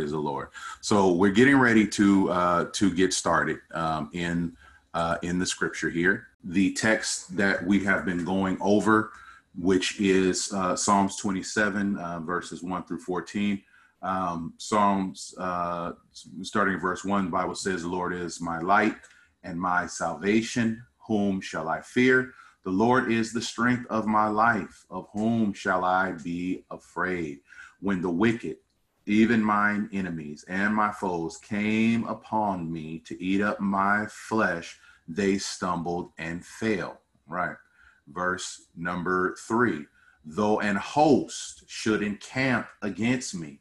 Praise the Lord. So we're getting ready to uh, to get started um, in uh, in the scripture here. The text that we have been going over, which is uh, Psalms 27 uh, verses 1 through 14. Um, Psalms uh, starting in verse 1, the Bible says, "The Lord is my light and my salvation. Whom shall I fear?" The Lord is the strength of my life. Of whom shall I be afraid? When the wicked, even mine enemies and my foes, came upon me to eat up my flesh, they stumbled and fell. Right. Verse number three Though an host should encamp against me,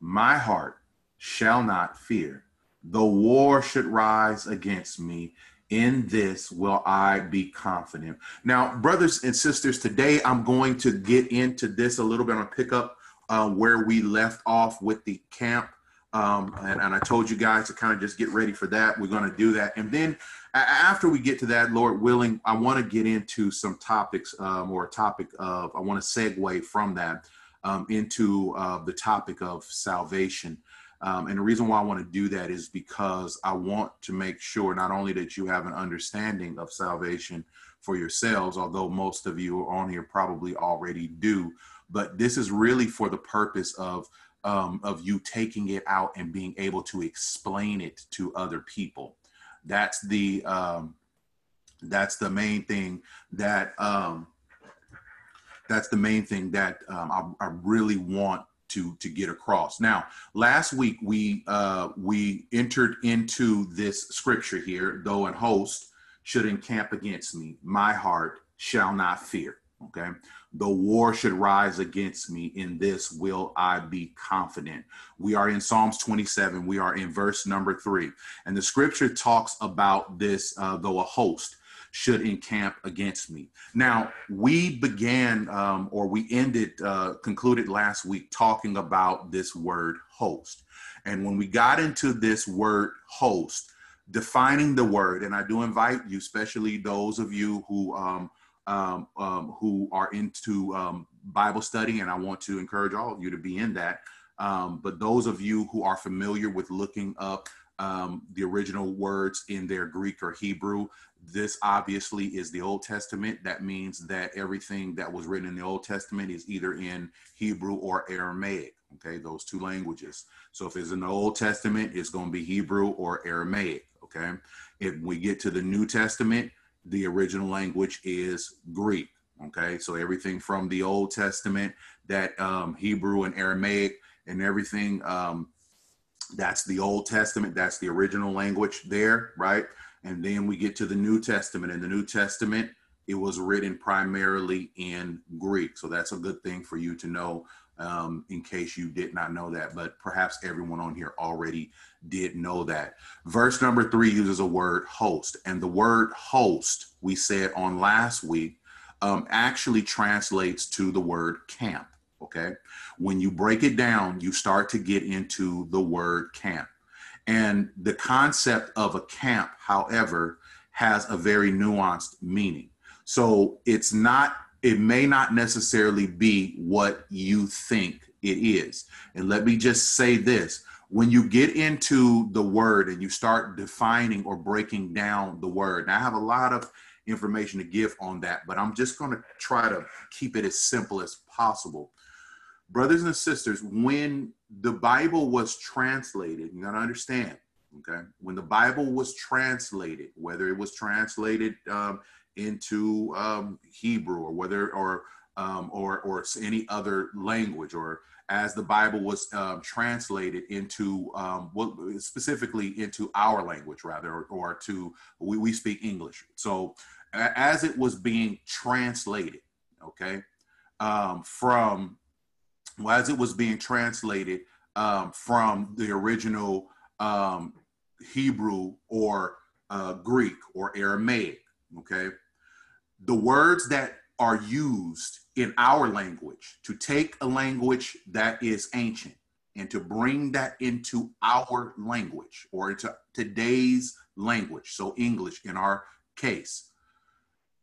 my heart shall not fear. Though war should rise against me, in this will I be confident. Now, brothers and sisters, today I'm going to get into this a little bit. I'm going to pick up uh, where we left off with the camp. Um, and, and, I told you guys to kind of just get ready for that. We're going to do that. And then after we get to that, Lord willing, I want to get into some topics um, or a topic of, I want to segue from that um, into uh, the topic of salvation. Um, and the reason why I want to do that is because I want to make sure not only that you have an understanding of salvation for yourselves, although most of you on here probably already do, but this is really for the purpose of um, of you taking it out and being able to explain it to other people. That's the um, that's the main thing that um, that's the main thing that um, I, I really want to to get across. Now, last week we uh, we entered into this scripture here, though an host should encamp against me, my heart shall not fear. Okay, the war should rise against me. In this will I be confident. We are in Psalms 27. We are in verse number three, and the scripture talks about this. Uh, though a host should encamp against me. Now, we began um, or we ended, uh, concluded last week talking about this word host. And when we got into this word host, defining the word, and I do invite you, especially those of you who um, um, um, who are into um, Bible study, and I want to encourage all of you to be in that. Um, but those of you who are familiar with looking up um, the original words in their Greek or Hebrew. This obviously is the Old Testament. That means that everything that was written in the Old Testament is either in Hebrew or Aramaic. Okay, those two languages. So if it's in the Old Testament, it's going to be Hebrew or Aramaic. Okay, if we get to the New Testament, the original language is Greek. Okay, so everything from the Old Testament, that um, Hebrew and Aramaic, and everything um, that's the Old Testament, that's the original language there, right? And then we get to the New Testament. In the New Testament, it was written primarily in Greek. So that's a good thing for you to know um, in case you did not know that. But perhaps everyone on here already did know that. Verse number three uses a word host. And the word host, we said on last week, um, actually translates to the word camp. Okay. When you break it down, you start to get into the word camp. And the concept of a camp, however, has a very nuanced meaning. So it's not, it may not necessarily be what you think it is. And let me just say this. When you get into the word and you start defining or breaking down the word, I have a lot of information to give on that, but I'm just going to try to keep it as simple as possible. Brothers and sisters, when the Bible was translated, you got to understand, okay, when the Bible was translated, whether it was translated um, into um, Hebrew or whether or um, or or any other language, or as the Bible was um, translated into um, what specifically into our language, rather, or, or to we, we speak English. So as it was being translated, okay, um, from well, as it was being translated um, from the original Hebrew or uh, Greek or Aramaic. Okay, the words that are used in our language to take a language that is ancient and to bring that into our language or into today's language, so English in our case,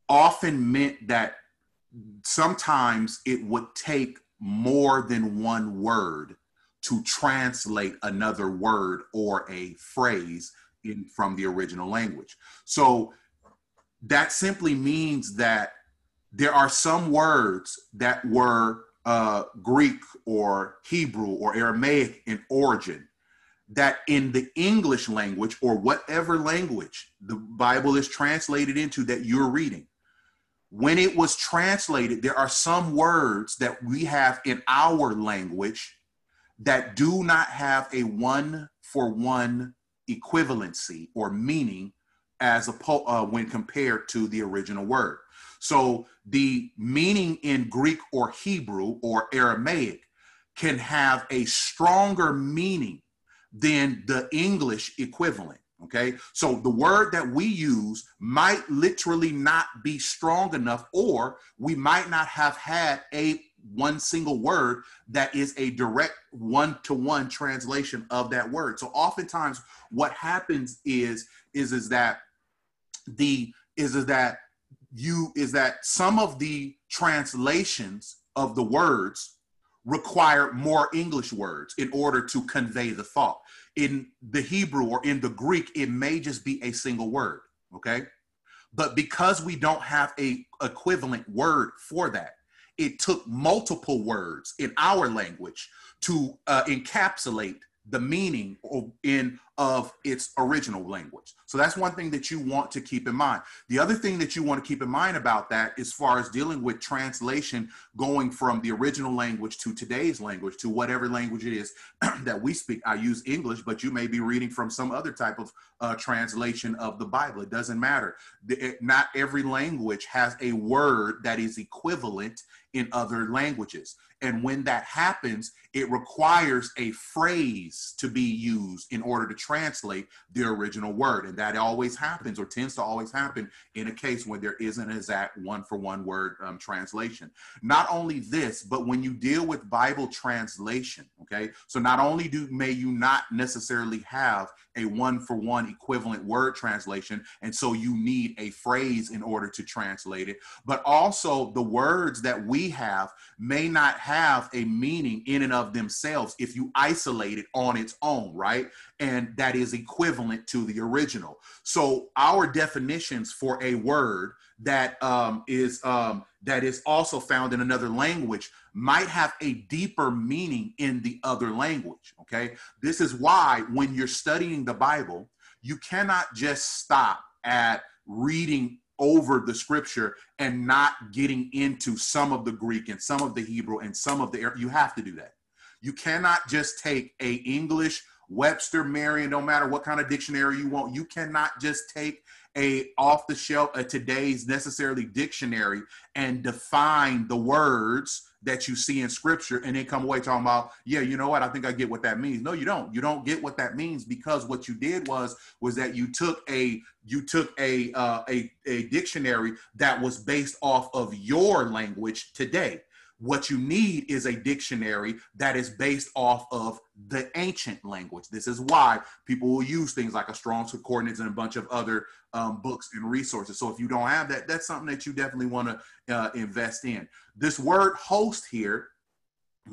often meant that sometimes it would take more than one word to translate another word or a phrase in, from the original language. So that simply means that there are some words that were uh, Greek or Hebrew or Aramaic in origin that in the English language or whatever language the Bible is translated into that you're reading, when it was translated, there are some words that we have in our language that do not have a one for one equivalency or meaning as uh, when compared to the original word. So the meaning in Greek or Hebrew or Aramaic can have a stronger meaning than the English equivalent. Okay, so the word that we use might literally not be strong enough, or we might not have had a one single word that is a direct one to one translation of that word. So oftentimes what happens is is is that the is is that you is that some of the translations of the words require more English words in order to convey the thought. In the Hebrew or in the Greek, it may just be a single word, okay? But because we don't have a equivalent word for that, it took multiple words in our language to uh, encapsulate the meaning in of its original language. So that's one thing that you want to keep in mind. The other thing that you want to keep in mind about that, as far as dealing with translation, going from the original language to today's language to whatever language it is that we speak. I use English, but you may be reading from some other type of uh, translation of the Bible. It doesn't matter. It, not every language has a word that is equivalent in other languages. And when that happens, it requires a phrase to be used in order to translate the original word. And that always happens or tends to always happen in a case when there isn't an exact one for one word um, translation. Not only this, but when you deal with Bible translation, okay, so not only do may you not necessarily have a one for one equivalent word translation, and so you need a phrase in order to translate it, but also the words that we have may not have a meaning in and of themselves if you isolate it on its own, right? And that is equivalent to the original. So our definitions for a word that um, is um, that is also found in another language might have a deeper meaning in the other language. Okay, this is why when you're studying the Bible, you cannot just stop at reading over the scripture and not getting into some of the Greek and some of the Hebrew and some of the you have to do that. You cannot just take a English Webster, Merriam, no matter what kind of dictionary you want. You cannot just take a off the shelf a today's necessarily dictionary and define the words that you see in scripture and then come away talking about yeah you know what? I think i get what that means. No you don't. You don't get what that means because what you did was was that you took a you took a uh, a, a dictionary that was based off of your language today what you need is a dictionary that is based off of the ancient language. This is why people will use things like a Strong's Concordance and a bunch of other um, books and resources. So if you don't have that, that's something that you definitely want to uh, invest in. This word host here,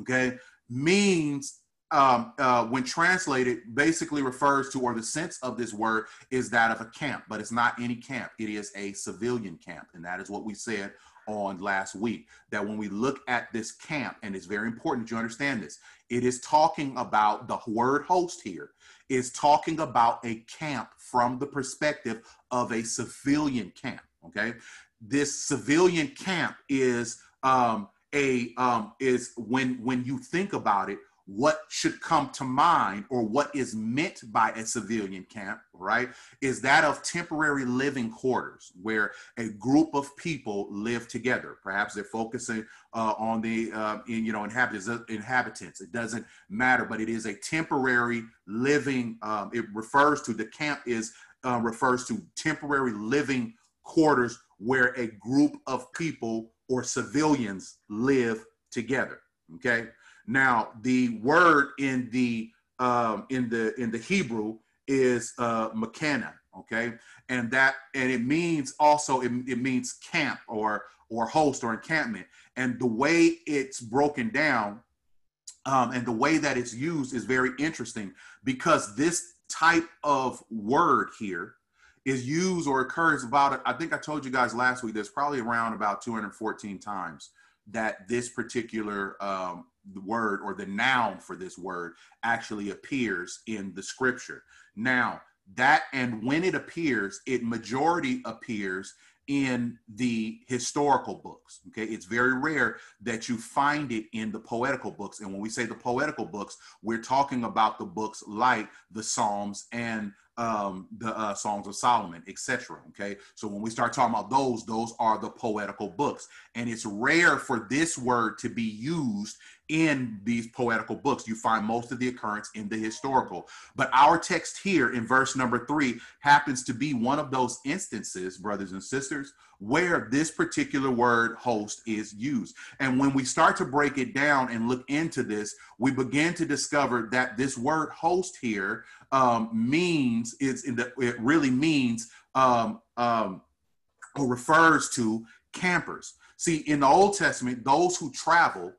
okay, means um, uh, when translated, basically refers to, or the sense of this word is that of a camp, but it's not any camp. It is a civilian camp. And that is what we said on last week that when we look at this camp, and it's very important that you understand this, it is talking about the word host here is talking about a camp from the perspective of a civilian camp. Okay, this civilian camp is um, a um, is when when you think about it what should come to mind or what is meant by a civilian camp, right, is that of temporary living quarters where a group of people live together. Perhaps they're focusing uh, on the uh, in, you know inhabitants. Inhabitants. It doesn't matter, but it is a temporary living. Um, it refers to the camp is uh, refers to temporary living quarters where a group of people or civilians live together. Okay now, the word in the um, in the in the Hebrew is uh, makana, okay, and that and it means also it, it means camp or or host or encampment. And the way it's broken down um, and the way that it's used is very interesting because this type of word here is used or occurs about i think i told you guys last week there's probably around about 214 times that this particular um, word or the noun for this word actually appears in the scripture now that and when it appears it majority appears in the historical books. Okay, it's very rare that you find it in the poetical books. And when we say the poetical books, we're talking about the books like the Psalms and um, the uh, Songs of Solomon, etc. Okay, so when we start talking about those, those are the poetical books, and it's rare for this word to be used in these poetical books. You find most of the occurrence in the historical. But our text here in verse number three happens to be one of those instances, brothers and sisters, where this particular word host is used. And when we start to break it down and look into this, we begin to discover that this word host here um, means it's in the, it really means um, um, or refers to campers. See, in the Old Testament, those who travel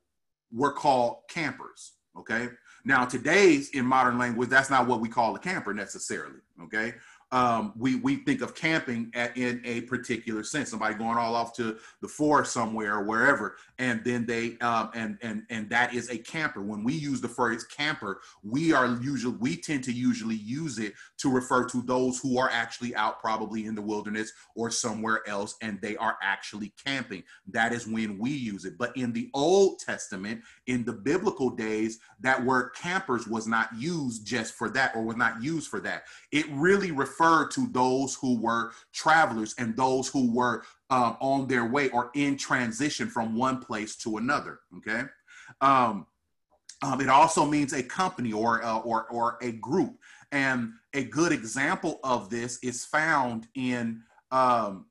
were called campers. Okay. Now, today's in modern language, that's not what we call a camper necessarily. Okay um, we we think of camping at, in a particular sense. Somebody going all off to the forest somewhere or wherever, and then they um, and and and that is a camper. When we use the phrase camper, we are usually we tend to usually use it to refer to those who are actually out probably in the wilderness or somewhere else, and they are actually camping. That is when we use it. But in the Old Testament, in the biblical days, that word campers was not used just for that or was not used for that. It really referred to those who were travelers and those who were um, on their way or in transition from one place to another. Okay. Um, um, it also means a company or, uh, or, or a group. And a good example of this is found in um,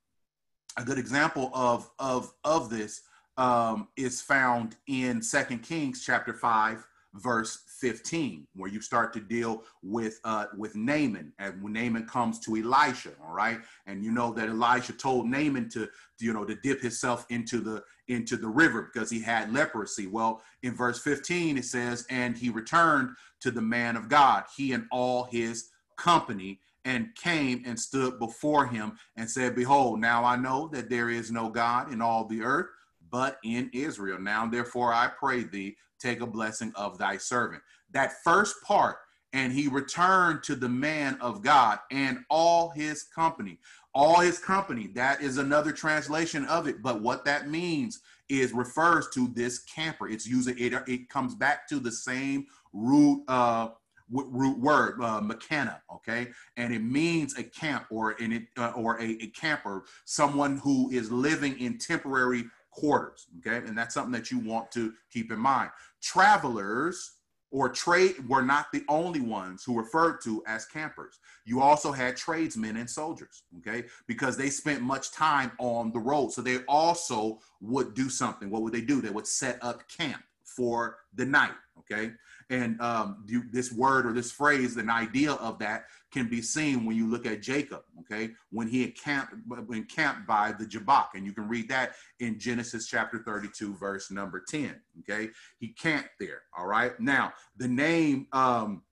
a good example of, of, of this um, is found in Second Kings chapter 5, verse 15, where you start to deal with uh, with Naaman, and when Naaman comes to Elisha, all right, and you know that Elisha told Naaman to, you know to dip himself into the into the river because he had leprosy. Well, in verse 15 it says, and he returned to the man of God, he and all his company, and came and stood before him and said, Behold, now I know that there is no God in all the earth but in Israel. Now, therefore, I pray thee take a blessing of thy servant. That first part, and he returned to the man of God and all his company. All his company, that is another translation of it. But what that means is refers to this camper. It's using it, it comes back to the same root uh root word uh, mechana okay and it means a camp or in it uh, or a, a camper someone who is living in temporary quarters. Okay. And that's something that you want to keep in mind. Travelers or trade were not the only ones who referred to as campers. You also had tradesmen and soldiers, okay, because they spent much time on the road. So they also would do something. What would they do? They would set up camp for the night, okay? And um, this word or this phrase, an idea of that can be seen when you look at Jacob, okay, when he encamped, encamped by the Jabbok. And you can read that in Genesis chapter 32, verse number 10, okay? He camped there, all right? Now, the name, um,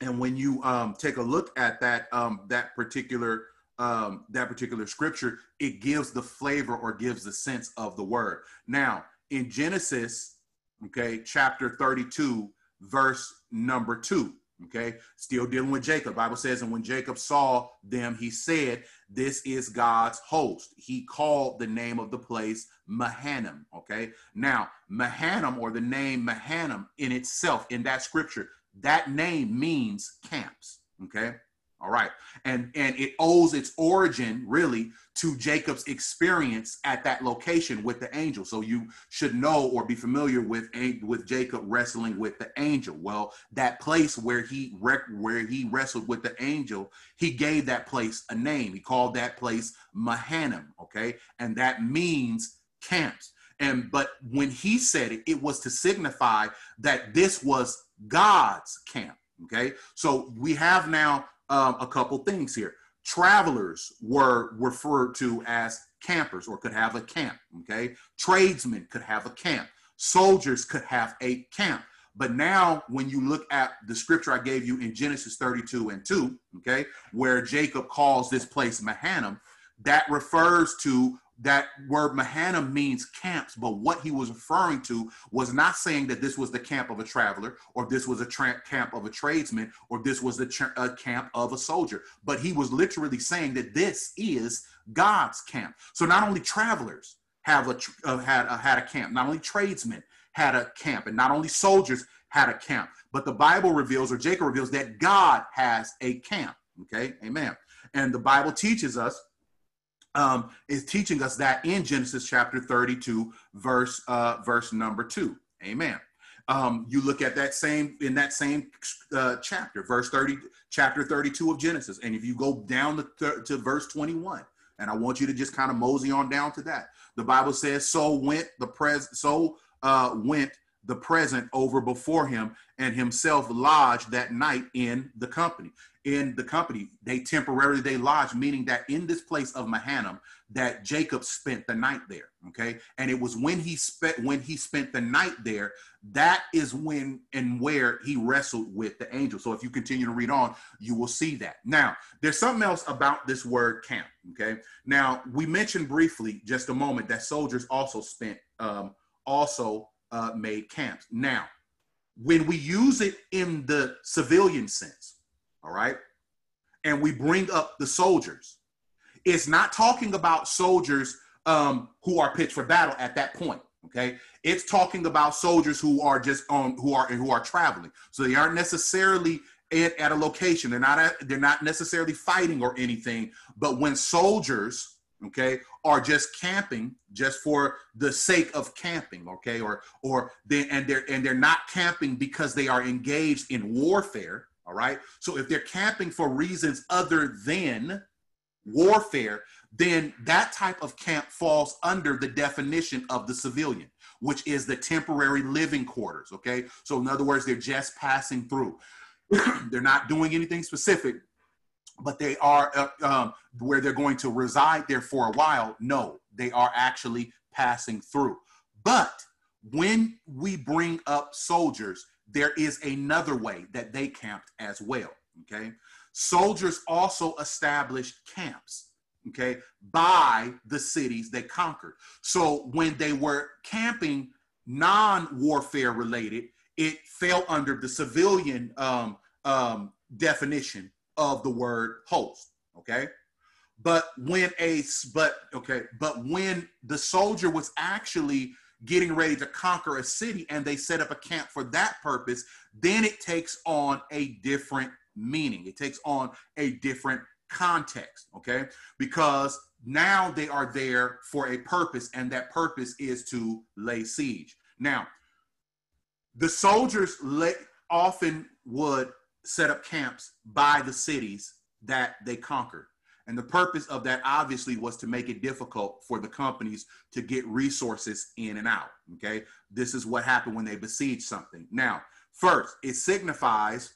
and when you um, take a look at that, um, that particular um, that particular scripture, it gives the flavor or gives the sense of the word. Now, in Genesis, okay, chapter 32, verse number two. Okay, still dealing with Jacob. Bible says, and when Jacob saw them, he said, This is God's host. He called the name of the place Mahanaim. Okay, now Mahanaim or the name Mahanaim in itself, in that scripture, that name means camps. Okay, all right. And and it owes its origin really to Jacob's experience at that location with the angel. So you should know or be familiar with with Jacob wrestling with the angel. Well, that place where he where he wrestled with the angel, he gave that place a name. He called that place Mahanaim, okay? And that means camps. And but when he said it, it was to signify that this was God's camp. Okay, so we have now um, a couple things here. Travelers were referred to as campers or could have a camp. Okay. Tradesmen could have a camp. Soldiers could have a camp. But now, when you look at the scripture I gave you in Genesis 32 and 2, okay, where Jacob calls this place Mahanaim, that refers to that word Mahanaim means camps, but what he was referring to was not saying that this was the camp of a traveler, or this was a tra- camp of a tradesman, or this was the tra- camp of a soldier, but he was literally saying that this is God's camp. So not only travelers have a uh, had a, had a camp, not only tradesmen had a camp, and not only soldiers had a camp, but the Bible reveals, or Jacob reveals, that God has a camp. Okay, Amen. And the Bible teaches us um, is teaching us that in Genesis chapter 32, verse uh, verse number two. Amen. Um, you look at that same in that same uh, chapter, verse 30, chapter 32 of Genesis, and if you go down to, th- to verse 21, and I want you to just kind of mosey on down to that. The Bible says, "So went the pres, so uh, went the present over before him, and himself lodged that night in the company." In the company. They temporarily they lodged, meaning that in this place of Mahanaim, that Jacob spent the night there. Okay, and it was when he spent when he spent the night there that is when and where he wrestled with the angel. So if you continue to read on, you will see that. Now, there's something else about this word camp. Okay, now we mentioned briefly just a moment that soldiers also spent um, also uh, made camps. Now, when we use it in the civilian sense all right, and we bring up the soldiers, it's not talking about soldiers um, who are pitched for battle at that point. Okay, it's talking about soldiers who are just on who are who are traveling, so they aren't necessarily at, at a location. They're not at, they're not necessarily fighting or anything. But when soldiers okay are just camping just for the sake of camping okay or or they and they're and they're not camping because they are engaged in warfare all right. So if they're camping for reasons other than warfare, then that type of camp falls under the definition of the civilian, which is the temporary living quarters. Okay. So in other words, they're just passing through. they're not doing anything specific, but they are uh, um, where they're going to reside there for a while. No, they are actually passing through. But when we bring up soldiers, there is another way that they camped as well. Okay. Soldiers also established camps, okay, by the cities they conquered. So when they were camping non warfare related, it fell under the civilian um, um, definition of the word host. Okay. But when a, but okay, but when the soldier was actually getting ready to conquer a city and they set up a camp for that purpose, then it takes on a different meaning. It takes on a different context, okay? Because now they are there for a purpose, and that purpose is to lay siege. Now, the soldiers lay, often would set up camps by the cities that they conquered. And the purpose of that obviously was to make it difficult for the companies to get resources in and out. Okay. This is what happened when they besieged something. Now, first, it signifies,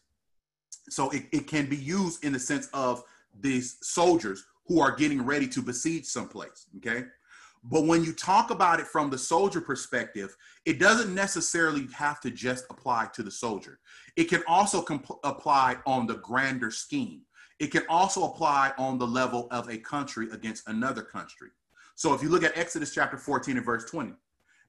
so it, it can be used in the sense of these soldiers who are getting ready to besiege someplace. Okay. But when you talk about it from the soldier perspective, it doesn't necessarily have to just apply to the soldier. It can also comp- apply on the grander scheme. It can also apply on the level of a country against another country. So if you look at Exodus chapter 14 and verse 20,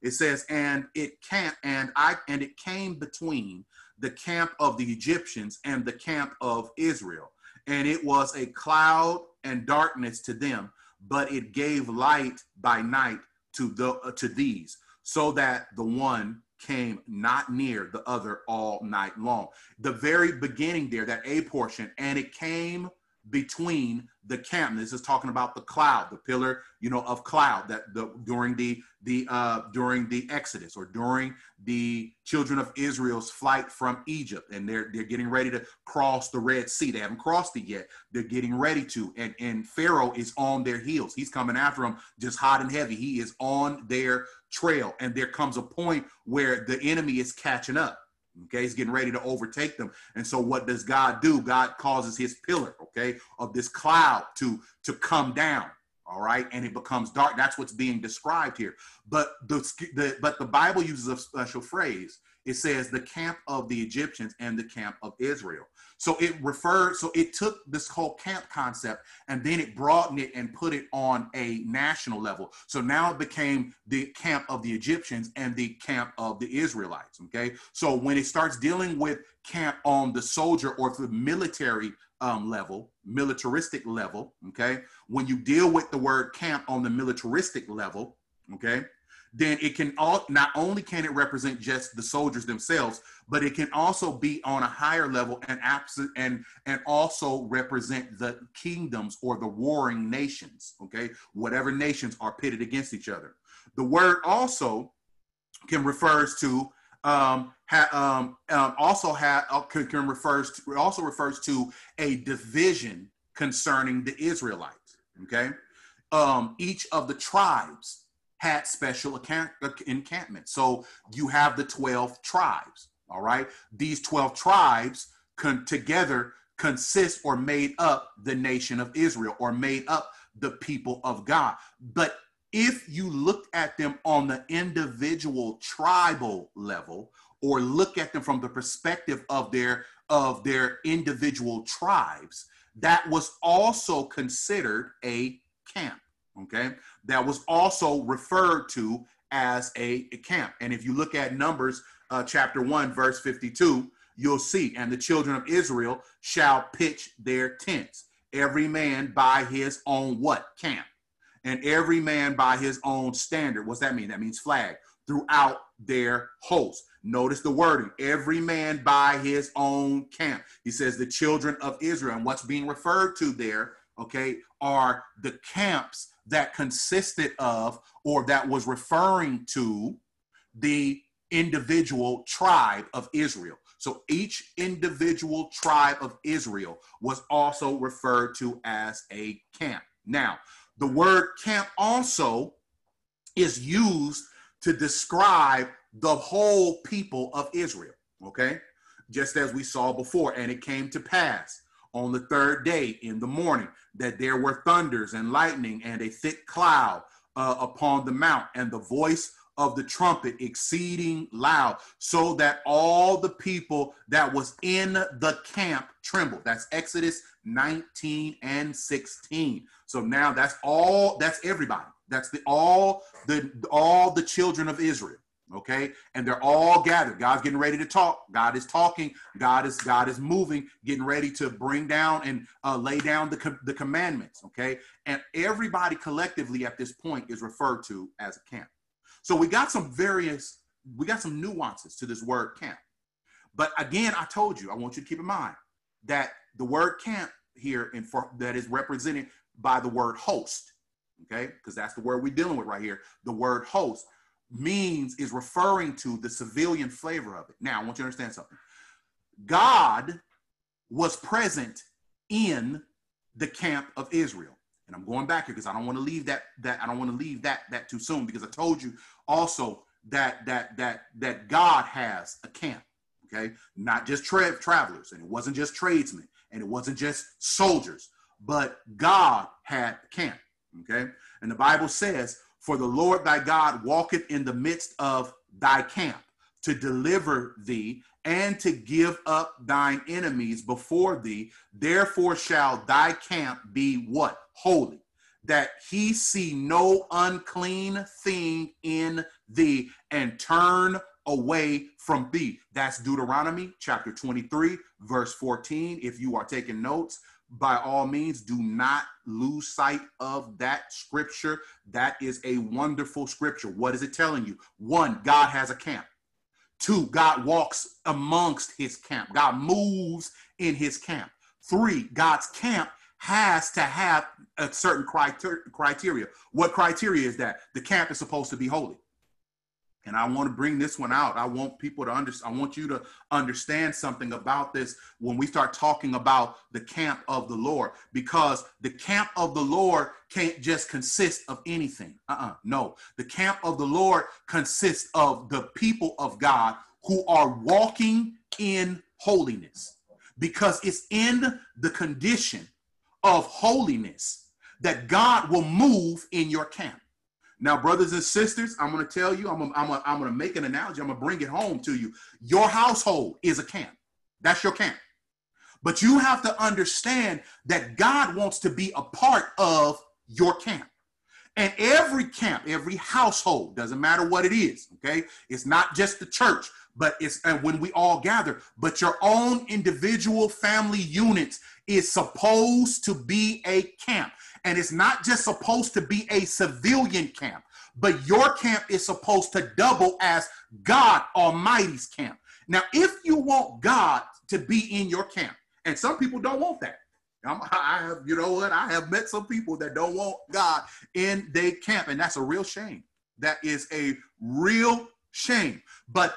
it says, and it can't, and I and it came between the camp of the Egyptians and the camp of Israel. And it was a cloud and darkness to them, but it gave light by night to the uh, to these, so that the one came not near the other all night long. The very beginning there, that A portion, and it came between the camp. This is talking about the cloud, the pillar, you know, of cloud that the during the the uh during the Exodus or during the children of Israel's flight from Egypt, and they're they're getting ready to cross the Red Sea. They haven't crossed it yet. They're getting ready to, and and Pharaoh is on their heels. He's coming after them just hot and heavy. He is on their trail, and there comes a point where the enemy is catching up Okay, he's getting ready to overtake them. And so what does God do? God causes his pillar, okay, of this cloud to to come down. all right and it becomes dark that's what's being described here but the, the but the bible uses a special phrase it says the camp of the egyptians and the camp of israel so it referred so it took this whole camp concept and then it broadened it and put it on a national level. So now it became the camp of the egyptians and the camp of the israelites okay? So when it starts dealing with camp on the soldier or the military um, level, militaristic level, okay, when you deal with the word camp on the militaristic level, okay, then it can all not only can it represent just the soldiers themselves, but it can also be on a higher level and absent and and also represent the kingdoms or the warring nations, okay, whatever nations are pitted against each other. The word also can refers to um, ha, um, um, also ha, uh, can, can refers to, also refers to a division concerning the Israelites. Okay, um, each of the tribes had special account, encampments. So you have the twelve tribes. All right, these twelve tribes con- together consist or made up the nation of Israel or made up the people of God. But if you look at them on the individual tribal level or look at them from the perspective of their of their individual tribes that was also considered a camp okay that was also referred to as a, a camp and if you look at numbers uh, chapter 1 verse 52 you'll see and the children of israel shall pitch their tents every man by his own what camp and every man by his own standard. What's that mean? That means flag throughout their host. Notice the wording every man by his own camp. He says the children of Israel. And what's being referred to there, okay, are the camps that consisted of or that was referring to the individual tribe of Israel. So each individual tribe of Israel was also referred to as a camp. Now, the word camp also is used to describe the whole people of Israel, okay? Just as we saw before. And it came to pass on the third day in the morning that there were thunders and lightning and a thick cloud uh, upon the mount, and the voice of the trumpet exceeding loud, so that all the people that was in the camp trembled. That's Exodus 19 and 16. So now that's all, that's everybody. That's the all the all the children of Israel. Okay, and they're all gathered. God's getting ready to talk. God is talking. God is God is moving, getting ready to bring down and uh, lay down the the commandments. Okay, and everybody collectively at this point is referred to as a camp. So we got some various, we got some nuances to this word camp. But again, I told you, I want you to keep in mind that the word camp here in for, that is represented by the word host, okay? Because that's the word we're dealing with right here. The word host means is referring to the civilian flavor of it. Now, I want you to understand something. God was present in the camp of Israel. And I'm going back here because I don't want to leave that that I don't want to leave that that too soon because I told you also that that that that God has a camp, okay? Not just tra- travelers, and it wasn't just tradesmen, and it wasn't just soldiers, but God had a camp, okay? And the Bible says, "For the Lord thy God walketh in the midst of thy camp to deliver thee and to give up thine enemies before thee. Therefore shall thy camp be what? Holy that he see no unclean thing in thee and turn away from thee. That's Deuteronomy chapter 23, verse 14. If you are taking notes, by all means, do not lose sight of that scripture. That is a wonderful scripture. What is it telling you? One, God has a camp. Two, God walks amongst his camp. God moves in his camp. Three, God's camp has to have a certain criteria. What criteria is that? The camp is supposed to be holy. And I want to bring this one out. I want people to understand, I want you to understand something about this when we start talking about the camp of the Lord, because the camp of the Lord can't just consist of anything. Uh-uh. No, the camp of the Lord consists of the people of God who are walking in holiness because it's in the condition of holiness that God will move in your camp. Now, brothers and sisters, I'm going to tell you, I'm going I'm I'm to make an analogy. I'm going to bring it home to you. Your household is a camp. That's your camp. But you have to understand that God wants to be a part of your camp. And every camp, every household, doesn't matter what it is, okay? It's not just the church, but it's and when we all gather, but your own individual family units is supposed to be a camp. And it's not just supposed to be a civilian camp, but your camp is supposed to double as God Almighty's camp. Now, if you want God to be in your camp, and some people don't want that, I'm, i have, you know what? I have met some people that don't want God in their camp, and that's a real shame. That is a real shame. But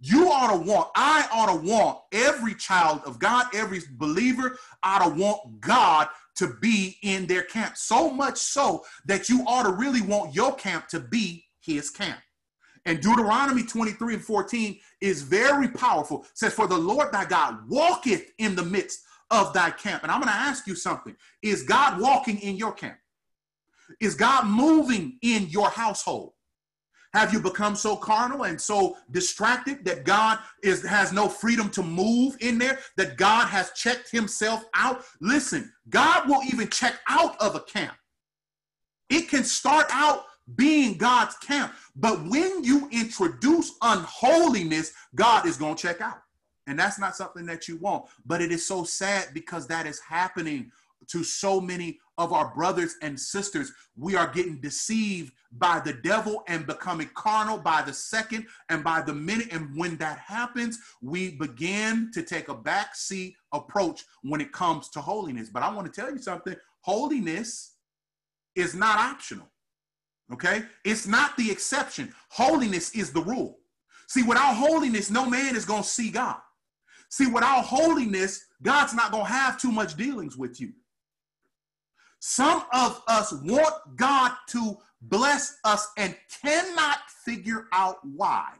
you ought to want, I ought to want every child of God, every believer ought to want God to be in their camp. So much so that you ought to really want your camp to be his camp. And Deuteronomy 23 and 14 is very powerful. It says, For the Lord thy God walketh in the midst of thy camp. And I'm going to ask you something. Is God walking in your camp? Is God moving in your household? Have you become so carnal and so distracted that God is has no freedom to move in there? That God has checked himself out? Listen, God will even check out of a camp. It can start out being God's camp, but when you introduce unholiness, God is going to check out. And that's not something that you want. But it is so sad because that is happening to so many of our brothers and sisters. We are getting deceived by the devil and becoming carnal by the second and by the minute. And when that happens, we begin to take a backseat approach when it comes to holiness. But I want to tell you something holiness is not optional. Okay? It's not the exception. Holiness is the rule. See, without holiness, no man is going to see God. See, without holiness, God's not going to have too much dealings with you. Some of us want God to bless us and cannot figure out why.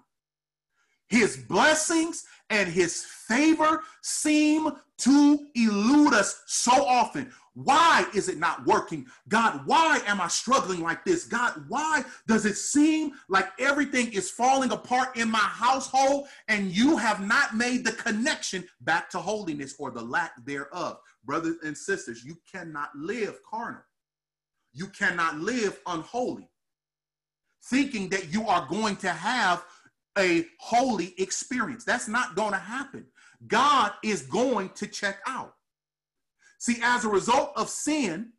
His blessings and his favor seem to elude us so often. Why is it not working? God, why am I struggling like this? God, why does it seem like everything is falling apart in my household and you have not made the connection back to holiness or the lack thereof? Brothers and sisters, you cannot live carnal. You cannot live unholy, thinking that you are going to have a holy experience. That's not going to happen. God is going to check out. See, as a result of sin,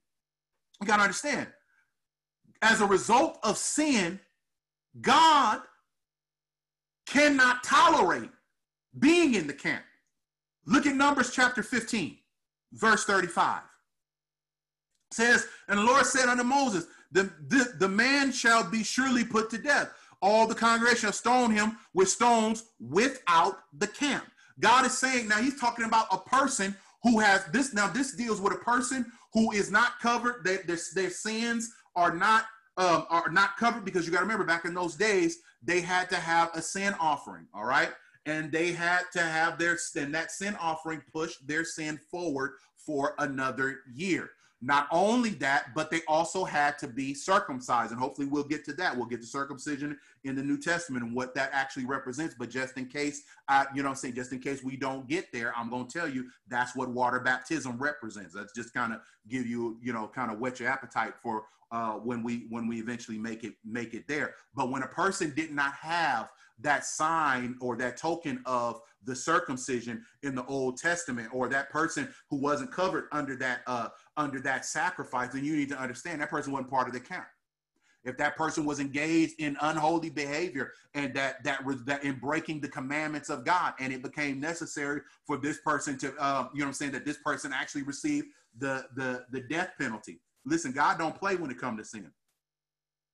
you got to understand, as a result of sin, God cannot tolerate being in the camp. Look at Numbers chapter 15, verse 35. Says, And the Lord said unto Moses, the, the, the man shall be surely put to death. All the congregation shall stone him with stones without the camp. God is saying, now he's talking about a person who has this now this deals with a person who is not covered their, their, their sins are not um, are not covered because you got to remember back in those days they had to have a sin offering all right and they had to have their sin that sin offering push their sin forward for another year not only that, but they also had to be circumcised. And hopefully we'll get to that. We'll get to circumcision in the New Testament and what that actually represents. But just in case, I, you know I'm saying, just in case we don't get there, I'm going to tell you that's what water baptism represents. That's just kind of give you, you know, kind of whet your appetite for uh, when we when we eventually make it make it there. But when a person did not have that sign or that token of the circumcision in the Old Testament, or that person who wasn't covered under that uh, under that sacrifice, then you need to understand that person wasn't part of the camp. If that person was engaged in unholy behavior and that that was that in breaking the commandments of God, and it became necessary for this person to, uh, you know, I'm saying that this person actually received the the the death penalty. Listen, God don't play when it comes to sin.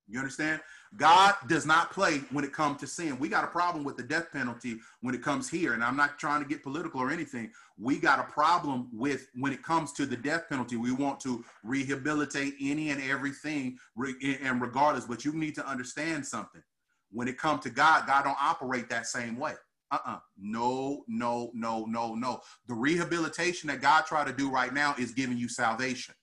You understand? God does not play when it comes to sin. We got a problem with the death penalty when it comes here. And I'm not trying to get political or anything. We got a problem with when it comes to the death penalty. We want to rehabilitate any and everything and regardless, but you need to understand something. When it comes to God, God don't operate that same way. Uh-uh. No, no, no, no, no. The rehabilitation that God try to do right now is giving you salvation.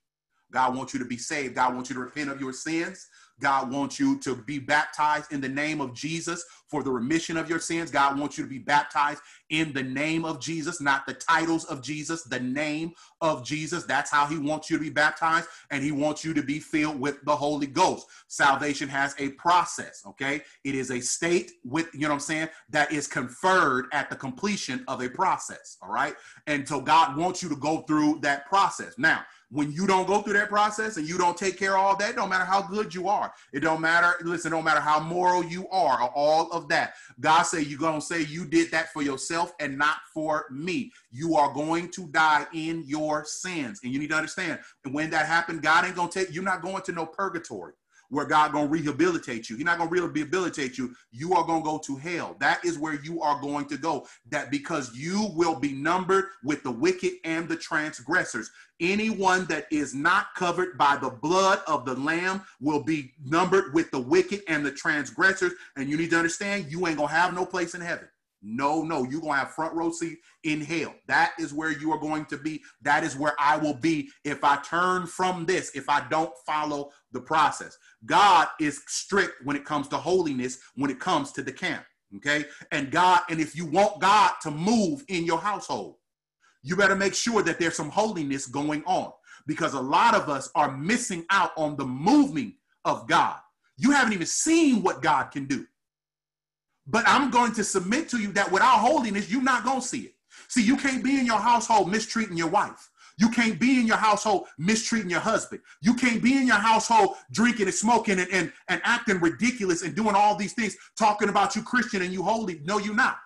God wants you to be saved. God wants you to repent of your sins. God wants you to be baptized in the name of Jesus for the remission of your sins. God wants you to be baptized in the name of Jesus, not the titles of Jesus, the name of Jesus. That's how he wants you to be baptized, and he wants you to be filled with the Holy Ghost. Salvation has a process, okay? It is a state with, you know what I'm saying, that is conferred at the completion of a process, all right? And so God wants you to go through that process. Now, when you don't go through that process and you don't take care of all that, don't matter how good you are. It don't matter. Listen, don't matter how moral you are or all of that. God say you're to say you did that for yourself and not for me. You are going to die in your sins. And you need to understand. And when that happened, God ain't to take, you're not going to no purgatory where God gonna rehabilitate you. He's not gonna rehabilitate you. You are gonna go to hell. That is where you are going to go. That because you will be numbered with the wicked and the transgressors. Anyone that is not covered by the blood of the Lamb will be numbered with the wicked and the transgressors. And you need to understand, you ain't gonna have no place in heaven. No, no, you're going to have front row seat in hell. That is where you are going to be. That is where I will be if I turn from this, if I don't follow the process. God is strict when it comes to holiness, when it comes to the camp. Okay. And God, and if you want God to move in your household, you better make sure that there's some holiness going on because a lot of us are missing out on the moving of God. You haven't even seen what God can do. But I'm going to submit to you that without holiness, you're not going to see it. See, you can't be in your household mistreating your wife. You can't be in your household mistreating your husband. You can't be in your household drinking and smoking and, and, and acting ridiculous and doing all these things, talking about you Christian and you holy. No, you're not.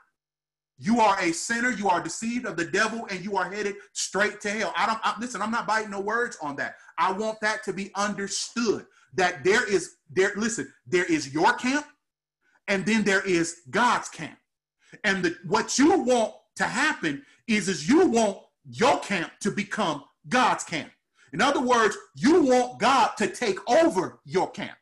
You are a sinner. You are deceived of the devil, and you are headed straight to hell. I don't I, listen. I'm not biting no words on that. I want that to be understood. That there is there. Listen, there is your camp, and then there is God's camp. And the, what you want to happen is, is you want your camp to become God's camp. In other words, you want God to take over your camp.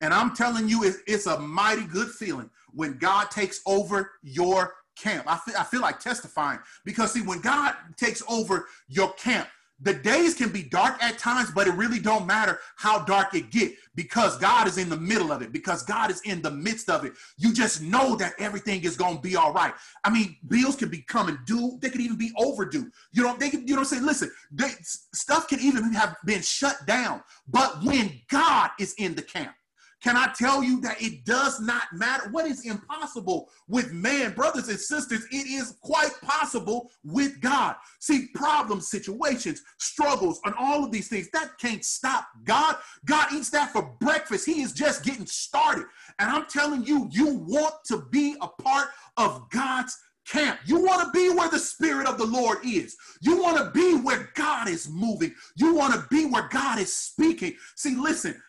And I'm telling you, it's, it's a mighty good feeling when God takes over your camp. I feel, I feel like testifying because, see, when God takes over your camp, the days can be dark at times but it really don't matter how dark it get because god is in the middle of it because god is in the midst of it. You just know that everything is to be all right. I mean bills can be coming due. They could even be overdue. You know they can you know say listen they, stuff can even have been shut down but when god is in the camp can I tell you that it does not matter? What is impossible with man, brothers and sisters, it is quite possible with God. See, problems, situations, struggles, and all of these things, that can't stop God. God eats that for breakfast. He is just getting started. And I'm telling you, you want to be a part of God's camp. You want to be where the Spirit of the Lord is. You want to be where God is moving. You want to be where God is speaking. See, listen,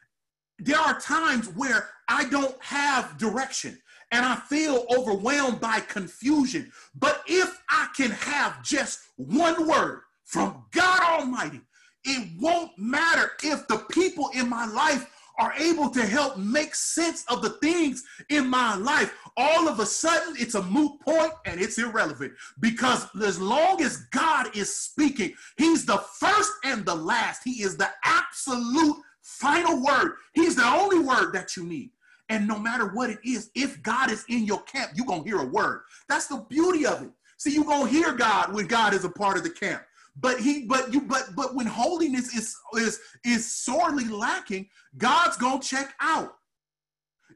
there are times where I don't have direction and I feel overwhelmed by confusion. But if I can have just one word from God Almighty, it won't matter if the people in my life are able to help make sense of the things in my life. All of a sudden, it's a moot point and it's irrelevant because as long as God is speaking, He's the first and the last. He is the absolute final word. He's the only word that you need. And no matter what it is, if God is in your camp, you're going to hear a word. That's the beauty of it. See, you're going to hear God when God is a part of the camp. But he, but you, but but when holiness is is is sorely lacking, God's gonna check out.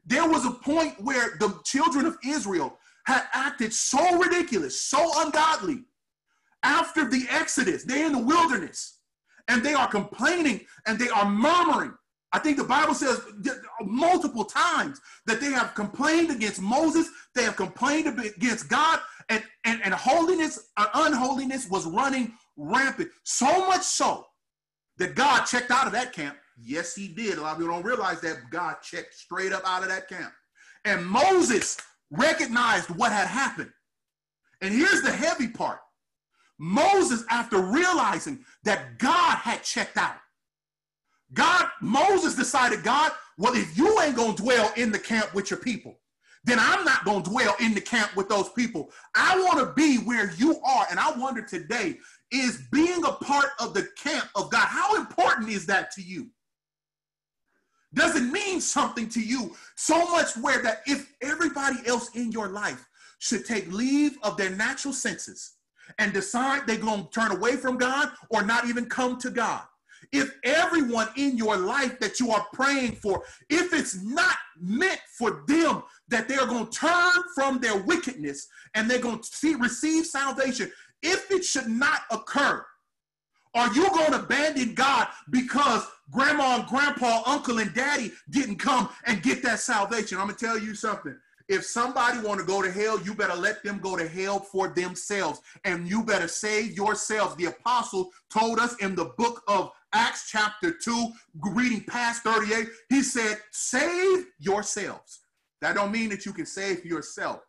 There was a point where the children of Israel had acted so ridiculous, so ungodly. After the Exodus, they're in the wilderness and they are complaining and they are murmuring. I think the Bible says multiple times that they have complained against Moses, they have complained against God, and, and, and holiness, uh, unholiness was running rampant. So much so that God checked out of that camp. Yes, he did. A lot of people don't realize that God checked straight up out of that camp. And Moses recognized what had happened. And here's the heavy part Moses, after realizing that God had checked out, God, Moses decided, God, well, if you ain't gonna dwell in the camp with your people, then I'm not gonna dwell in the camp with those people. I wanna be where you are. And I wonder today is being a part of the camp of God. How important is that to you? Does it mean something to you so much where that if everybody else in your life should take leave of their natural senses and decide they're going to turn away from God or not even come to God, if everyone in your life that you are praying for, if it's not meant for them that they're going to turn from their wickedness and they're going to see, receive salvation, if it should not occur, are you going to abandon God because grandma and grandpa, uncle and daddy didn't come and get that salvation? I'm going to tell you something. If somebody want to go to hell, you better let them go to hell for themselves and you better save yourselves. The apostle told us in the book of Acts chapter 2, reading past 38, he said, save yourselves. That don't mean that you can save yourself.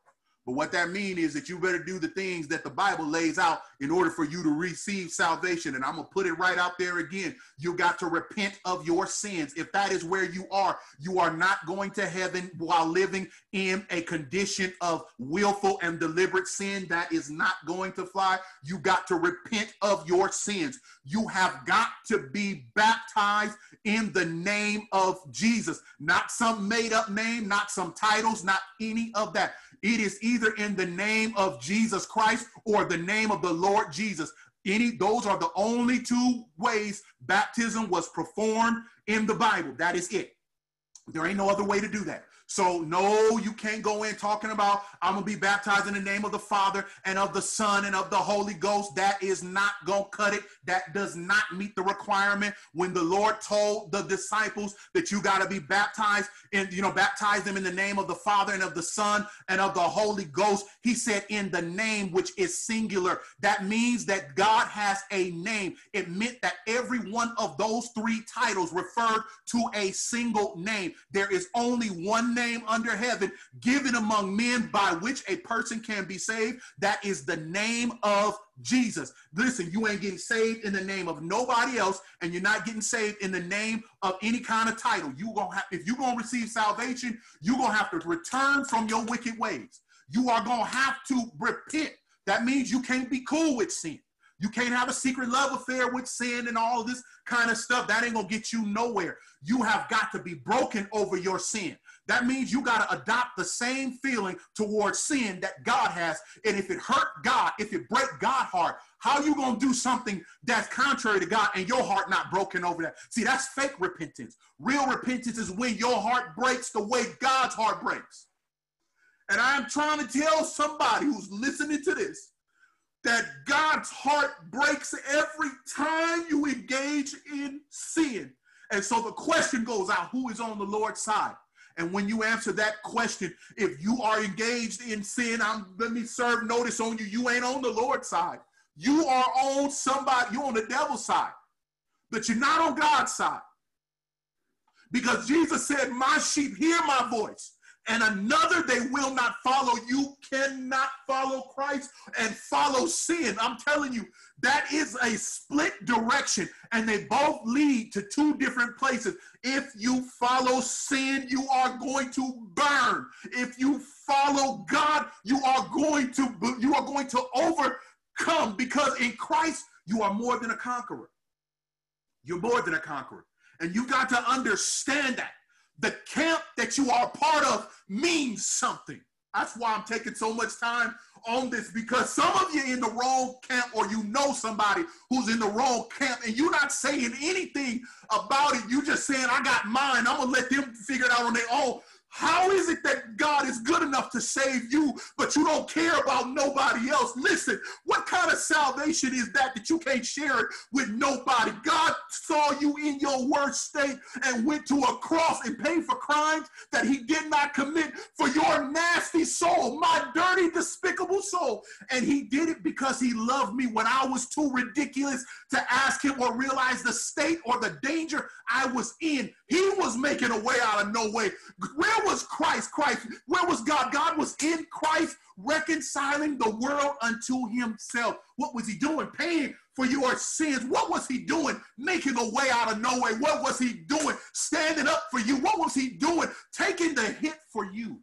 But what that means is that you better do the things that the Bible lays out in order for you to receive salvation. And I'm going to put it right out there again. You got to repent of your sins. If that is where you are, you are not going to heaven while living in a condition of willful and deliberate sin. That is not going to fly. You got to repent of your sins. You have got to be baptized in the name of Jesus, not some made up name, not some titles, not any of that. It is either in the name of Jesus Christ or the name of the Lord Jesus. Any those are the only two ways baptism was performed in the Bible. That is it. There ain't no other way to do that. So, no, you can't go in talking about, I'm going to be baptized in the name of the Father and of the Son and of the Holy Ghost. That is not going to cut it. That does not meet the requirement. When the Lord told the disciples that you got to be baptized and, you know, baptize them in the name of the Father and of the Son and of the Holy Ghost, he said, in the name, which is singular. That means that God has a name. It meant that every one of those three titles referred to a single name. There is only one name name under heaven given among men by which a person can be saved. That is the name of Jesus. Listen, you ain't getting saved in the name of nobody else, and you're not getting saved in the name of any kind of title. You gonna have if you're gonna receive salvation, you're gonna have to return from your wicked ways. You are gonna have to repent. That means you can't be cool with sin. You can't have a secret love affair with sin and all this kind of stuff. That ain't gonna get you nowhere. You have got to be broken over your sin. That means you got to adopt the same feeling towards sin that God has. And if it hurt God, if it break God's heart, how you going to do something that's contrary to God and your heart not broken over that? See, that's fake repentance. Real repentance is when your heart breaks the way God's heart breaks. And I'm trying to tell somebody who's listening to this that God's heart breaks every time you engage in sin. And so the question goes out who is on the Lord's side? And when you answer that question, if you are engaged in sin, I'm let me serve notice on you. You ain't on the Lord's side. You are on somebody, you're on the devil's side, but you're not on God's side. Because Jesus said, My sheep hear my voice, and another they will not follow. You cannot follow Christ and follow sin. I'm telling you, that is a split direction, and they both lead to two different places. If you follow sin, you are going to burn. If you follow God, you are going to you are going to overcome because in Christ you are more than a conqueror. You're more than a conqueror. And you got to understand that the camp that you are part of means something. That's why I'm taking so much time on this because some of you in the wrong camp or you know somebody who's in the wrong camp and you're not saying anything about it. You're just saying, I got mine. I'm going to let them figure it out on their own. How is it that God is good enough to save you, but you don't care about nobody else? Listen, what kind of salvation is that that you can't share it with nobody? God saw you in your worst state and went to a cross and paid for crimes that he did not commit for your nasty soul, my dirty, despicable soul. And he did it because he loved me when I was too ridiculous to ask him or realize the state or the danger I was in. He was making a way out of no way. Where was Christ? Christ. Where was God? God was in Christ reconciling the world unto himself. What was he doing? Paying for your sins. What was he doing? Making a way out of no way. What was he doing? Standing up for you. What was he doing? Taking the hit for you.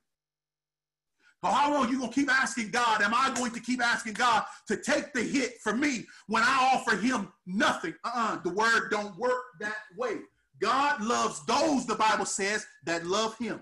Oh, how long you gonna keep asking God? Am I going to keep asking God to take the hit for me when I offer him nothing? Uh-uh. The word don't work that way. God loves those, the Bible says, that love him.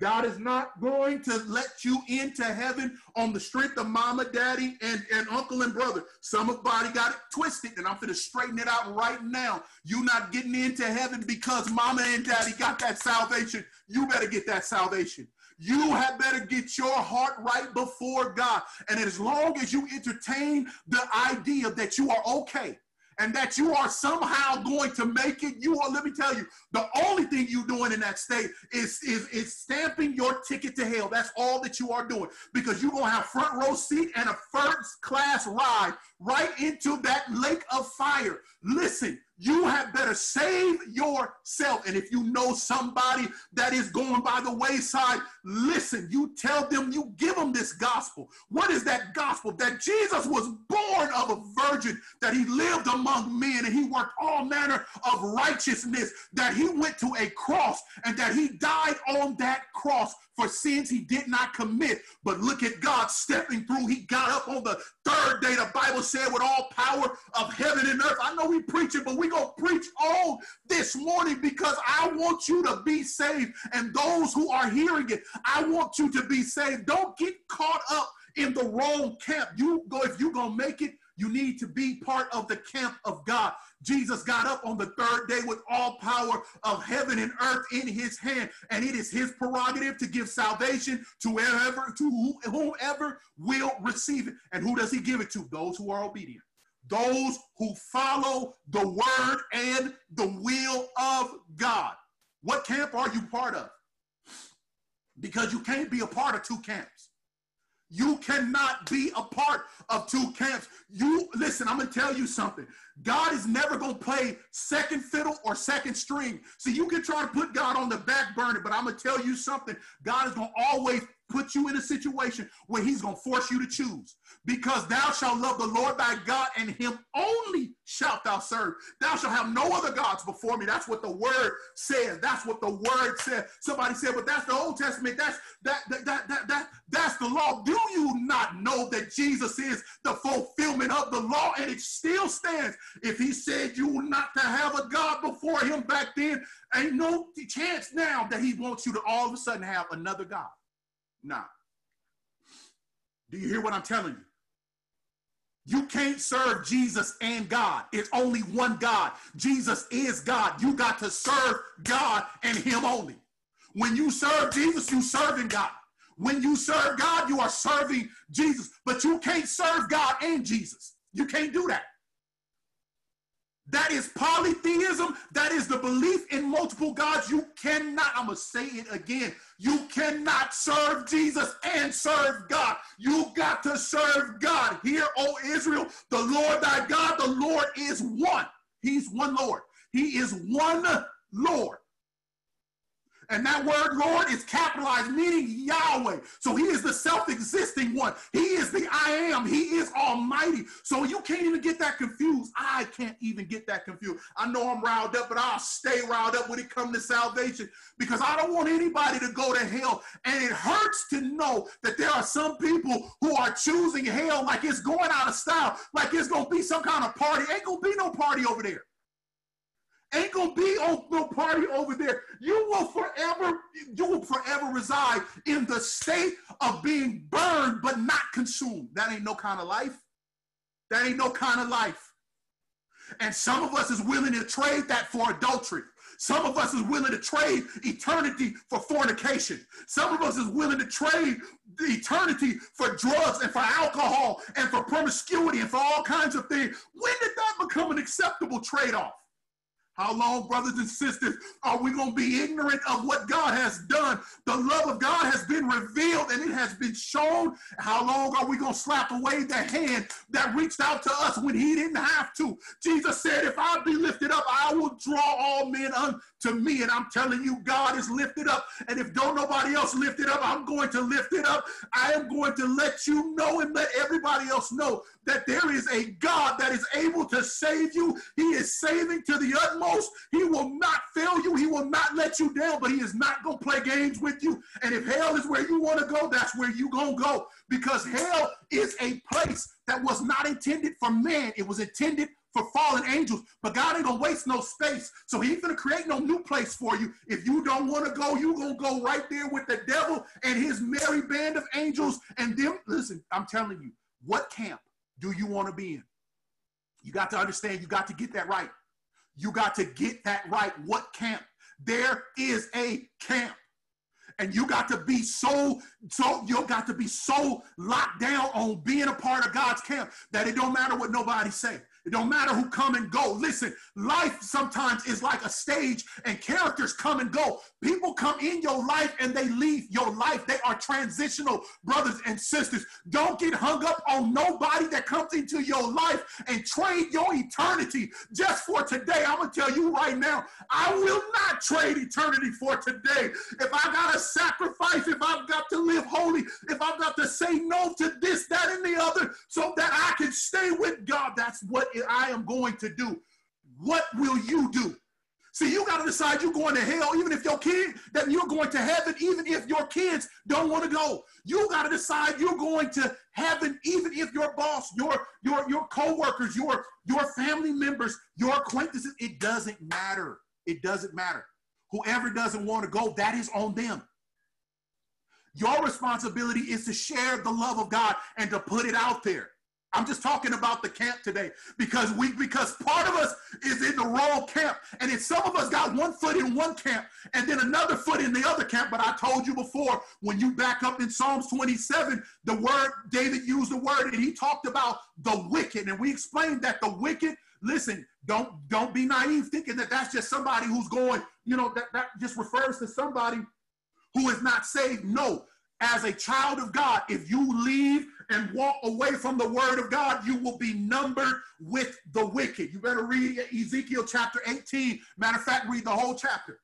God is not going to let you into heaven on the strength of mama, daddy, and, and uncle and brother. Somebody got it twisted, and I'm going to straighten it out right now. You're not getting into heaven because mama and daddy got that salvation. You better get that salvation. You had better get your heart right before God. And as long as you entertain the idea that you are okay, and that you are somehow going to make it, you are, let me tell you, the only thing you're doing in that state is, is, is stamping your ticket to hell. That's all that you are doing because you're going to have front row seat and a first class ride right into that lake of fire. Listen, you had better save yourself. And if you know somebody that is going by the wayside, listen, you tell them, you give them this gospel. What is that gospel? That Jesus was born of a virgin, that he lived among men and he worked all manner of righteousness, that he went to a cross and that he died on that cross for sins he did not commit. But look at God stepping through. He got up on the third day, the Bible said, with all power of heaven and earth. I know we preach it, but we going to preach all this morning because I want you to be saved. And those who are hearing it, I want you to be saved. Don't get caught up in the wrong camp. You go, if you're to make it, you need to be part of the camp of God. Jesus got up on the third day with all power of heaven and earth in his hand, and it is his prerogative to give salvation to whoever to whoever will receive it. And who does he give it to? Those who are obedient. Those who follow the word and the will of God. What camp are you part of? Because you can't be a part of two camps. You cannot be a part of two camps. You listen, I'm gonna tell you something. God is never gonna play second fiddle or second string. So you can try to put God on the back burner, but I'm gonna tell you something. God is gonna always put you in a situation where he's going to force you to choose. Because thou shalt love the Lord thy God, and him only shalt thou serve. Thou shalt have no other gods before me. That's what the word says. That's what the word says. Somebody said, but that's the Old Testament. That's that that that that, that that's the law. Do you not know that Jesus is the fulfillment of the law and it still stands? If he said you not to have a God before him back then, ain't no chance now that he wants you to all of a sudden have another God. Nah. Do you hear what I'm telling you? You can't serve Jesus and God. It's only one God. Jesus is God. You got to serve God and Him only. When you serve Jesus, you serving God. When you serve God, you are serving Jesus. But you can't serve God and Jesus. You can't do that. That is polytheism. That is the belief in multiple gods. You cannot, I'm going to say it again. You cannot serve Jesus and serve God. You got to serve God. Hear, O Israel, the Lord thy God, the Lord is one. He's one Lord. He is one Lord. And that word Lord is capitalized, meaning Yahweh. So he is the self existing one. He is the I am. He is almighty. So you can't even get that confused. I can't even get that confused. I know I'm riled up, but I'll stay riled up when it comes to salvation because I don't want anybody to go to hell. And it hurts to know that there are some people who are choosing hell like it's going out of style, like it's going to be some kind of party. Ain't going to be no party over there. Ain't gonna be no party over there. You will forever, you will forever reside in the state of being burned but not consumed. That ain't no kind of life. That ain't no kind of life. And some of us is willing to trade that for adultery. Some of us is willing to trade eternity for fornication. Some of us is willing to trade eternity for drugs and for alcohol and for promiscuity and for all kinds of things. When did that become an acceptable trade-off? How long, brothers and sisters, are we going to be ignorant of what God has done? The love of God has been revealed and it has been shown. How long are we going to slap away the hand that reached out to us when he didn't have to? Jesus said, If I be lifted up, I will draw all men unto me. And I'm telling you, God is lifted up. And if don't nobody else lift it up, I'm going to lift it up. I am going to let you know and let everybody else know that there is a God that is able to save you. He is saving to the utmost he will not fail you. He will not let you down, but he is not going to play games with you. And if hell is where you want to go, that's where you going to go. Because hell is a place that was not intended for man. It was intended for fallen angels. But God ain't gonna waste no space. So he ain't gonna create no new place for you. If you don't want to go, you gonna go right there with the devil and his merry band of angels. And them, listen, I'm telling you, what camp do you want to be in? You got to understand, you got to get that right. You got to get that right. What camp? There is a camp. And you got to be so, so you got to be so locked down on being a part of God's camp that it don't matter what nobody say. It don't matter who come and go. Listen, life sometimes is like a stage and characters come and go. People come in your life and they leave your life. They are transitional brothers and sisters. Don't get hung up on nobody that comes into your life and trade your eternity just for today. I'm going to tell you right now, I will not trade eternity for today. If I got to sacrifice, if I've got to live holy, if I've got to say no to this, that, and the other so that I can stay with God, that's what I am going to do. What will you do? See, you got to decide you're going to hell, even if your kid, that you're going to heaven, even if your kids don't want to go. You got to decide you're going to heaven, even if your boss, your your your co-workers, your your family members, your acquaintances, it doesn't matter. It doesn't matter. Whoever doesn't want to go, that is on them. Your responsibility is to share the love of God and to put it out there. I'm just talking about the camp today because we because part of us is in the wrong camp. And if some of us got one foot in one camp and then another foot in the other camp but I told you before when you back up in Psalms 27 the word David used the word and he talked about the wicked. And we explained that the wicked listen don't don't be naive thinking that that's just somebody who's going you know that that just refers to somebody who is not saved. No as a child of God, if you leave and walk away from the word of God, you will be numbered with the wicked. You better read Ezekiel chapter 18. Matter of fact, read the whole chapter.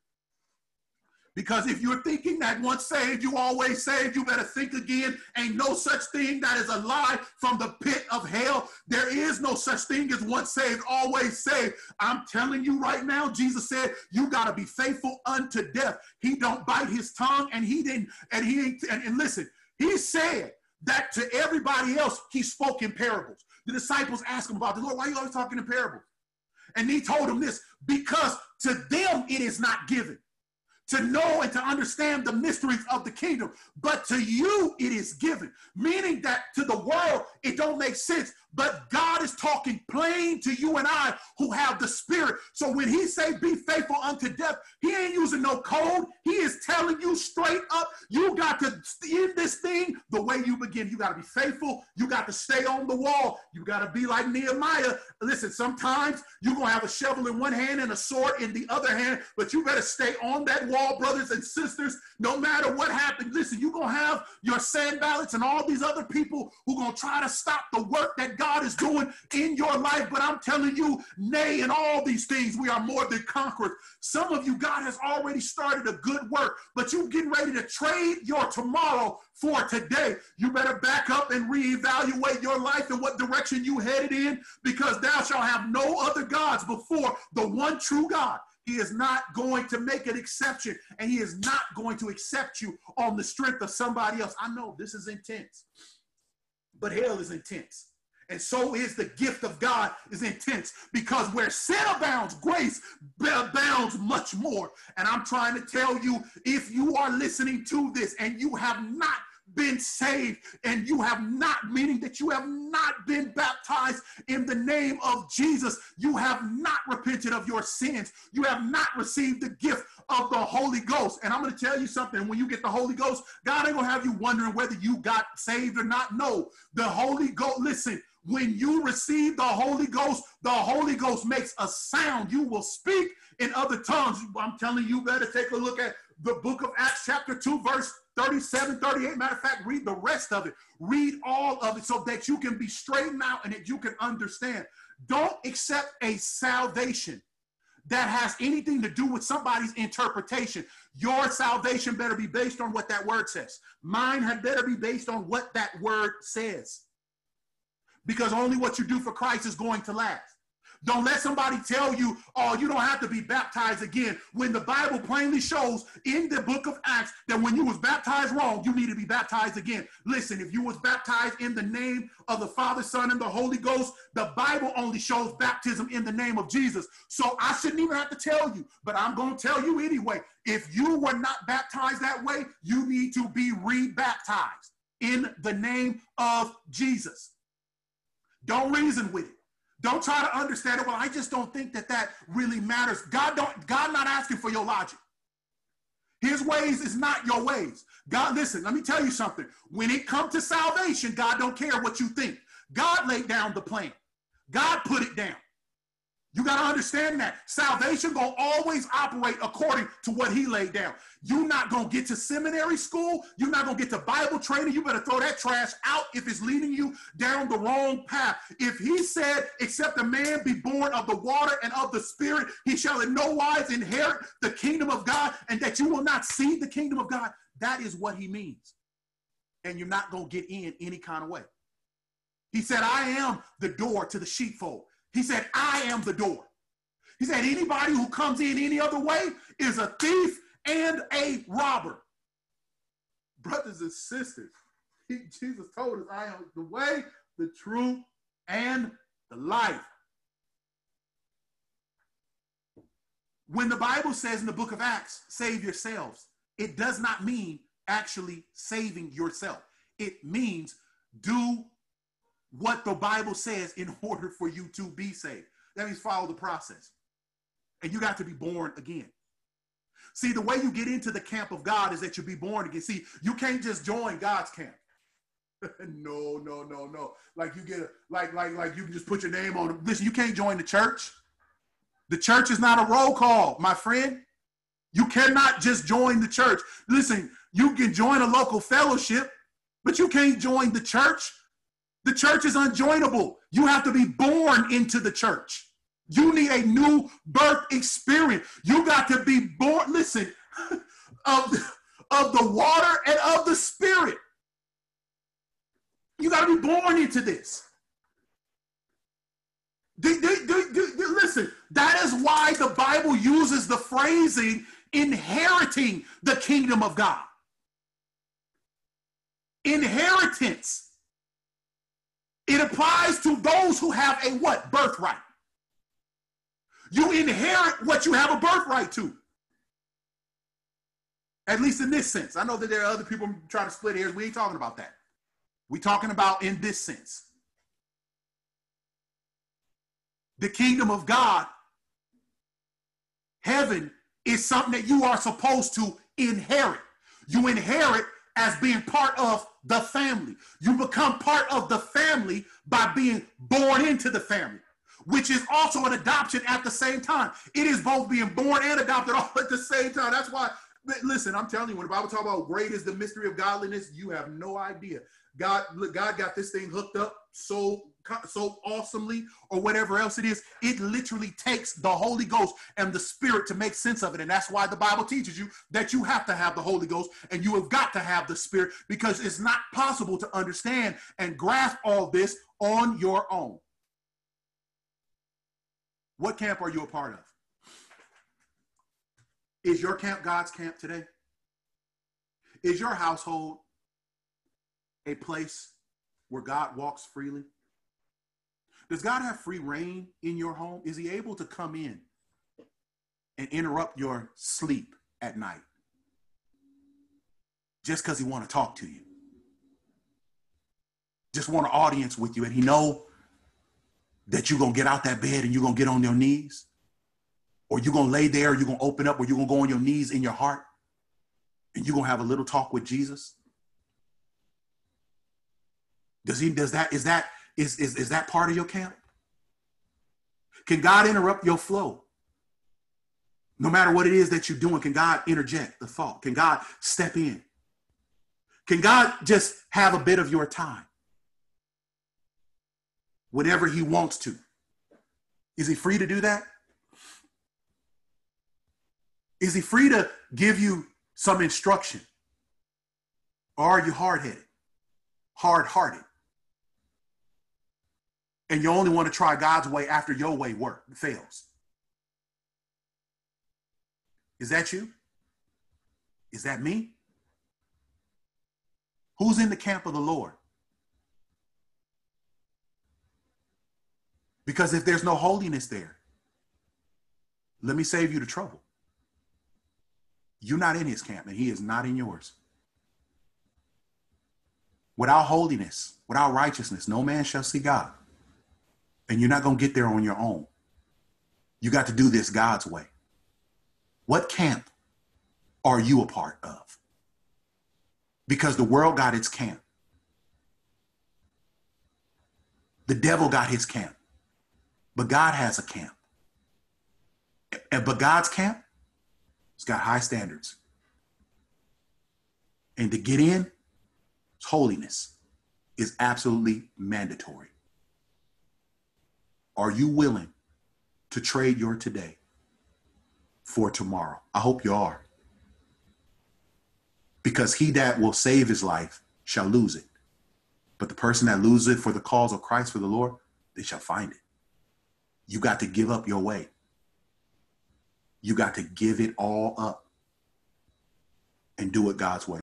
Because if you're thinking that once saved, you always saved, you better think again. Ain't no such thing that is a lie from the pit of hell. There is no such thing as once saved, always saved. I'm telling you right now, Jesus said, you got to be faithful unto death. He don't bite his tongue and he didn't, and he ain't, and, and listen, he said that to everybody else, he spoke in parables. The disciples asked him about the Lord, why are you always talking in parables? And he told them this, because to them it is not given to know and to understand the mysteries of the kingdom but to you it is given meaning that to the world it don't make sense but god is talking plain to you and i who have the spirit. So when he say be faithful unto death he ain't using no code. He is telling you straight up you got to end this thing the way you begin. You got to be faithful. You got to stay on the wall. You got to be like nehemiah. Listen sometimes you're gonna have a shovel in one hand and a sword in the other hand but you better stay on that wall brothers and sisters, no matter what happens. Listen, you're going to have your Sanballats and all these other people who are going to try to stop the work that God is doing in your life. But I'm telling you, nay, in all these things, we are more than conquerors. Some of you, God has already started a good work, but you're getting ready to trade your tomorrow for today. You better back up and reevaluate your life and what direction you headed in because thou shalt have no other gods before the one true God. He is not going to make an exception and he is not going to accept you on the strength of somebody else. I know this is intense, but hell is intense. And so is the gift of God is intense because where sin abounds, grace abounds much more. And I'm trying to tell you, if you are listening to this and you have not been saved and you have not, meaning that you have not been baptized in the name of Jesus, you have not repented of your sins, you have not received the gift of the Holy Ghost. And I'm going to tell you something when you get the Holy Ghost, God ain't going to have you wondering whether you got saved or not. No, the Holy Ghost, listen, when you receive the Holy Ghost, the Holy Ghost makes a sound. You will speak in other tongues. I'm telling you, better take a look at the book of Acts, chapter 2, verse 37, 38. Matter of fact, read the rest of it. Read all of it so that you can be straightened out and that you can understand. Don't accept a salvation that has anything to do with somebody's interpretation. Your salvation better be based on what that word says. Mine had better be based on what that word says. Because only what you do for Christ is going to last. Don't let somebody tell you, oh, you don't have to be baptized again. When the Bible plainly shows in the book of Acts that when you was baptized wrong, you need to be baptized again. Listen, if you was baptized in the name of the Father, Son, and the Holy Ghost, the Bible only shows baptism in the name of Jesus. So I shouldn't even have to tell you, but I'm going to tell you anyway. If you were not baptized that way, you need to be rebaptized in the name of Jesus. Don't reason with it. Don't try to understand it. Well, I just don't think that that really matters. God don't. God not asking for your logic. His ways is not your ways. God, listen. Let me tell you something. When it comes to salvation, God don't care what you think. God laid down the plan. God put it down. You got to understand that salvation gonna always operate according to what he laid down. You're not gonna get to seminary school. You're not gonna get to Bible training. You better throw that trash out if it's leading you down the wrong path. If he said, "Except a man be born of the water and of the Spirit, he shall in no wise inherit the kingdom of God," and that you will not see the kingdom of God, that is what he means. And you're not gonna get in any kind of way. He said, "I am the door to the sheepfold." He said, I am the door. He said, anybody who comes in any other way is a thief and a robber. Brothers and sisters, he, Jesus told us, I am the way, the truth, and the life. When the Bible says in the book of Acts, save yourselves, it does not mean actually saving yourself. It means do what the Bible says in order for you to be saved. That means follow the process. And you got to be born again. See, the way you get into the camp of God is that you be born again. See, you can't just join God's camp. no, no, no, no. Like you get a like like like you can just put your name on. Listen, you can't join the church. The church is not a roll call, my friend. You cannot just join the church. Listen, you can join a local fellowship, but you can't join the church. The church is unjoinable. You have to be born into the church. You need a new birth experience. You got to be born, listen, of, of the water and of the spirit. You got to be born into this. Do, do, do, listen, that is why the Bible uses the phrasing inheriting the kingdom of God. Inheritance. It applies to those who have a what? Birthright. You inherit what you have a birthright to. At least in this sense. I know that there are other people trying to split hairs. We ain't talking about that. we talking about in this sense. The kingdom of God, heaven, is something that you are supposed to inherit. You inherit as being part of the family. You become part of the family by being born into the family, which is also an adoption at the same time. It is both being born and adopted all at the same time. That's why, listen, I'm telling you, when the Bible talks about great is the mystery of godliness, you have no idea. God, God got this thing hooked up so so awesomely or whatever else it is it literally takes the holy ghost and the spirit to make sense of it. And that's why the bible teaches you that you have to have the holy ghost and you have got to have the spirit because it's not possible to understand and grasp all this on your own. What camp are you a part of? Is your camp god's camp today? Is your household a place where god walks freely does God have free reign in your home? Is he able to come in and interrupt your sleep at night just because he want to talk to you? Just want an audience with you and he know that you're going to get out that bed and you're going to get on your knees? Or you're going to lay there, you're going to open up, or you're going to go on your knees in your heart and you're going to have a little talk with Jesus? Does he, does that, is that, is, is, is that part of your camp? Can God interrupt your flow? No matter what it is that you're doing, can God interject the thought? Can God step in? Can God just have a bit of your time? Whenever He wants to. Is He free to do that? Is He free to give you some instruction? Or are you hard headed, hard hearted? And you only want to try God's way after your way work fails. Is that you? Is that me? Who's in the camp of the Lord? Because if there's no holiness there, let me save you the trouble. You're not in his camp, and he is not in yours. Without holiness, without righteousness, no man shall see God. And you're not going to get there on your own. You got to do this God's way. What camp are you a part of? Because the world got its camp. The devil got his camp. But God has a camp. And But God's camp, it's got high standards. And to get in, holiness is absolutely mandatory. Are you willing to trade your today for tomorrow? I hope you are. Because he that will save his life shall lose it. But the person that loses it for the cause of Christ for the Lord, they shall find it. You got to give up your way. You got to give it all up and do it God's way.